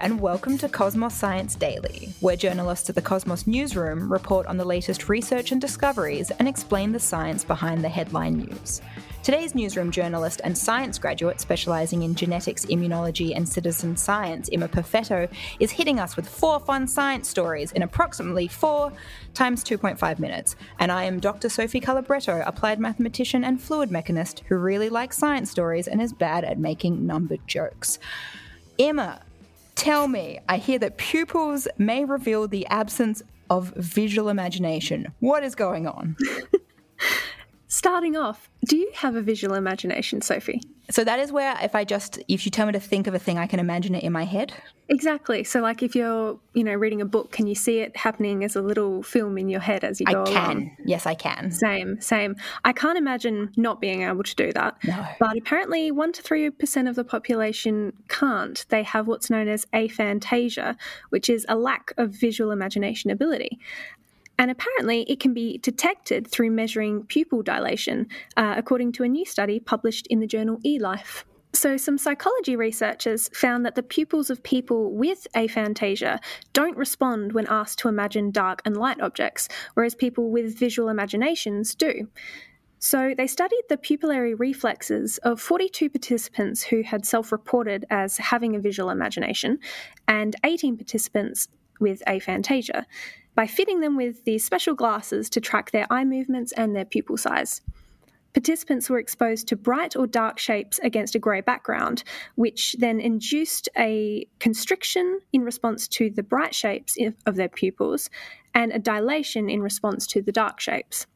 and welcome to Cosmos Science Daily, where journalists at the Cosmos Newsroom report on the latest research and discoveries and explain the science behind the headline news. Today's newsroom journalist and science graduate specialising in genetics, immunology, and citizen science, Emma Perfetto, is hitting us with four fun science stories in approximately four times 2.5 minutes. And I am Dr. Sophie Calabretto, applied mathematician and fluid mechanist who really likes science stories and is bad at making numbered jokes. Emma, tell me, I hear that pupils may reveal the absence of visual imagination. What is going on? Starting off, do you have a visual imagination, Sophie? So that is where if I just if you tell me to think of a thing, I can imagine it in my head. Exactly. So like if you're, you know, reading a book, can you see it happening as a little film in your head as you go I can. along? Yes, I can. Same, same. I can't imagine not being able to do that. No. But apparently 1 to 3% of the population can't. They have what's known as aphantasia, which is a lack of visual imagination ability. And apparently, it can be detected through measuring pupil dilation, uh, according to a new study published in the journal eLife. So, some psychology researchers found that the pupils of people with aphantasia don't respond when asked to imagine dark and light objects, whereas people with visual imaginations do. So, they studied the pupillary reflexes of 42 participants who had self reported as having a visual imagination and 18 participants with aphantasia by fitting them with these special glasses to track their eye movements and their pupil size. Participants were exposed to bright or dark shapes against a grey background, which then induced a constriction in response to the bright shapes of their pupils and a dilation in response to the dark shapes.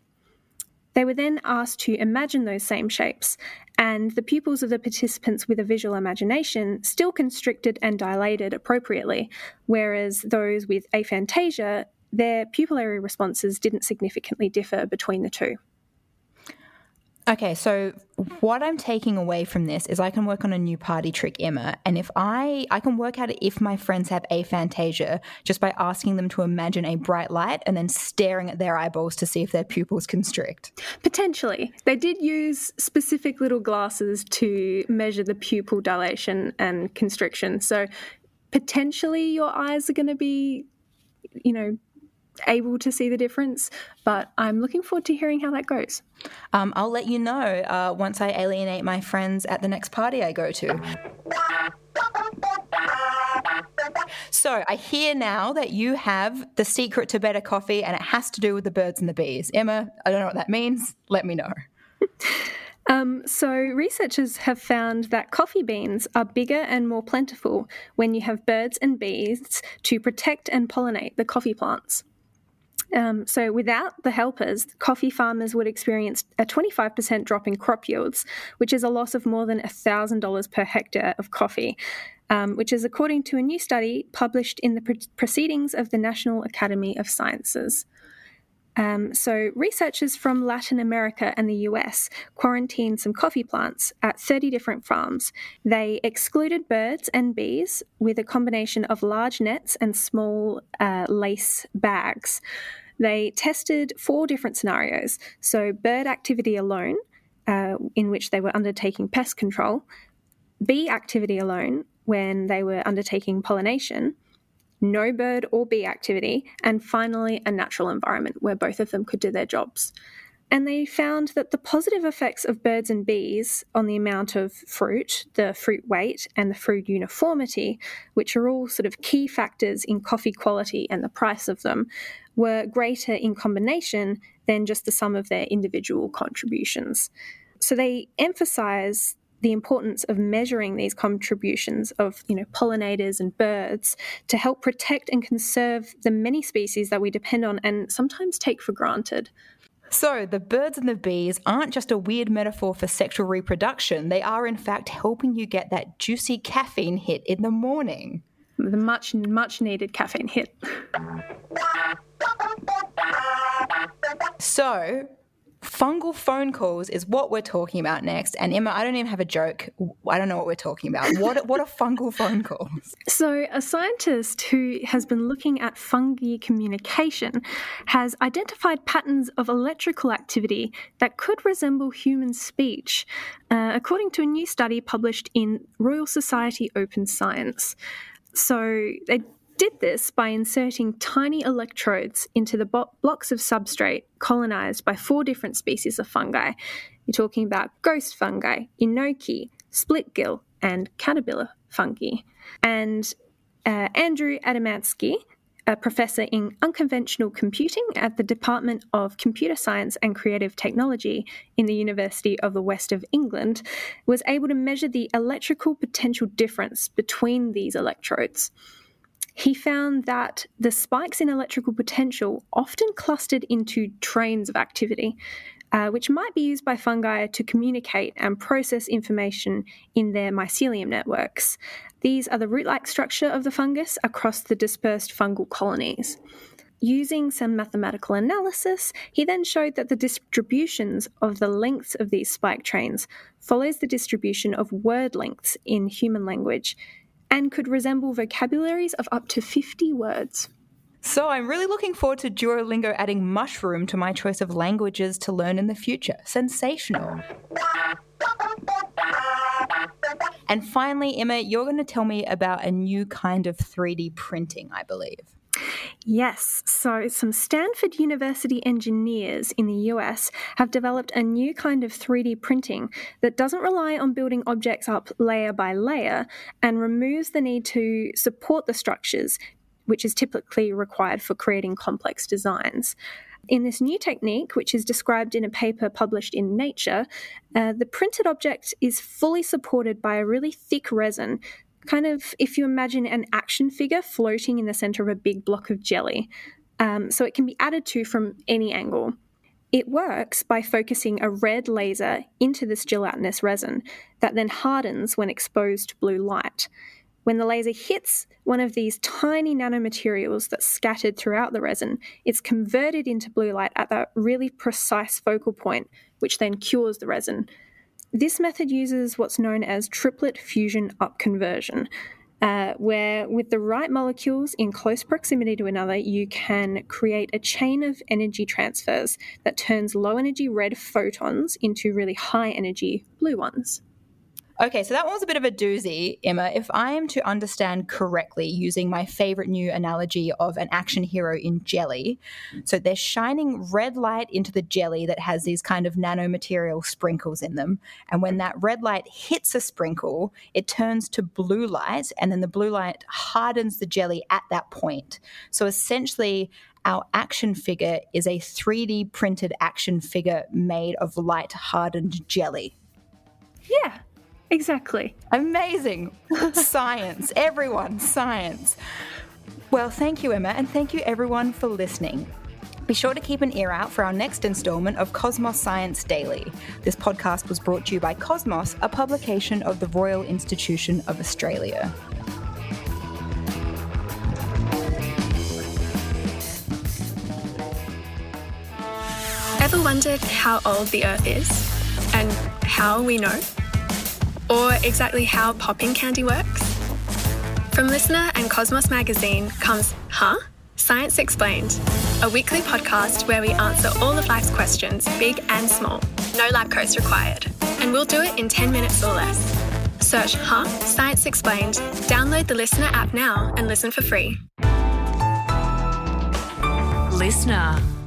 They were then asked to imagine those same shapes, and the pupils of the participants with a visual imagination still constricted and dilated appropriately, whereas those with aphantasia their pupillary responses didn't significantly differ between the two. Okay, so what I'm taking away from this is I can work on a new party trick, Emma, and if I I can work out if my friends have aphantasia just by asking them to imagine a bright light and then staring at their eyeballs to see if their pupils constrict. Potentially, they did use specific little glasses to measure the pupil dilation and constriction. So potentially, your eyes are going to be, you know, able to see the difference. But I'm looking forward to hearing how that goes. Um, I'll let you know uh, once I alienate my friends at the next party I go to. So I hear now that you have the secret to better coffee, and it has to do with the birds and the bees. Emma, I don't know what that means. Let me know. Um, so, researchers have found that coffee beans are bigger and more plentiful when you have birds and bees to protect and pollinate the coffee plants. Um, so, without the helpers, coffee farmers would experience a 25% drop in crop yields, which is a loss of more than $1,000 per hectare of coffee, um, which is according to a new study published in the Proceedings of the National Academy of Sciences. Um, so, researchers from Latin America and the US quarantined some coffee plants at 30 different farms. They excluded birds and bees with a combination of large nets and small uh, lace bags. They tested four different scenarios. So, bird activity alone, uh, in which they were undertaking pest control, bee activity alone, when they were undertaking pollination, no bird or bee activity, and finally, a natural environment where both of them could do their jobs. And they found that the positive effects of birds and bees on the amount of fruit, the fruit weight, and the fruit uniformity, which are all sort of key factors in coffee quality and the price of them, were greater in combination than just the sum of their individual contributions. So they emphasize the importance of measuring these contributions of you know pollinators and birds to help protect and conserve the many species that we depend on and sometimes take for granted. So, the birds and the bees aren't just a weird metaphor for sexual reproduction, they are in fact helping you get that juicy caffeine hit in the morning. The much, much needed caffeine hit. So, fungal phone calls is what we're talking about next. And Emma, I don't even have a joke. I don't know what we're talking about. What what are fungal phone calls? So, a scientist who has been looking at fungi communication has identified patterns of electrical activity that could resemble human speech, uh, according to a new study published in Royal Society Open Science. So they did this by inserting tiny electrodes into the bo- blocks of substrate colonized by four different species of fungi. You're talking about ghost fungi, enoki, split gill, and caterpillar fungi. And uh, Andrew Adamatzky, a professor in unconventional computing at the Department of Computer Science and Creative Technology in the University of the West of England, was able to measure the electrical potential difference between these electrodes. He found that the spikes in electrical potential often clustered into trains of activity, uh, which might be used by fungi to communicate and process information in their mycelium networks. These are the root like structure of the fungus across the dispersed fungal colonies. Using some mathematical analysis, he then showed that the distributions of the lengths of these spike trains follows the distribution of word lengths in human language and could resemble vocabularies of up to 50 words. So I'm really looking forward to Duolingo adding mushroom to my choice of languages to learn in the future. Sensational. And finally, Emma, you're going to tell me about a new kind of 3D printing, I believe. Yes, so some Stanford University engineers in the US have developed a new kind of 3D printing that doesn't rely on building objects up layer by layer and removes the need to support the structures which is typically required for creating complex designs. In this new technique, which is described in a paper published in Nature, uh, the printed object is fully supported by a really thick resin. Kind of if you imagine an action figure floating in the center of a big block of jelly. Um, so it can be added to from any angle. It works by focusing a red laser into this gelatinous resin that then hardens when exposed to blue light. When the laser hits one of these tiny nanomaterials that's scattered throughout the resin, it's converted into blue light at that really precise focal point, which then cures the resin. This method uses what's known as triplet fusion upconversion, uh, where with the right molecules in close proximity to another, you can create a chain of energy transfers that turns low energy red photons into really high energy blue ones. Okay, so that one was a bit of a doozy, Emma. If I am to understand correctly, using my favorite new analogy of an action hero in jelly, so they're shining red light into the jelly that has these kind of nanomaterial sprinkles in them. And when that red light hits a sprinkle, it turns to blue light, and then the blue light hardens the jelly at that point. So essentially, our action figure is a 3D printed action figure made of light hardened jelly. Yeah, Exactly. Amazing. science. Everyone, science. Well, thank you, Emma, and thank you everyone for listening. Be sure to keep an ear out for our next installment of Cosmos Science Daily. This podcast was brought to you by Cosmos, a publication of the Royal Institution of Australia. Ever wondered how old the Earth is? And how we know? Or exactly how popping candy works? From LiSTNR and Cosmos Magazine comes Huh? Science Explained, a weekly podcast where we answer all of life's questions, big and small. No lab coats required. And we'll do it in 10 minutes or less. Search Huh? Science Explained, download the LiSTNR app now and listen for free. LiSTNR.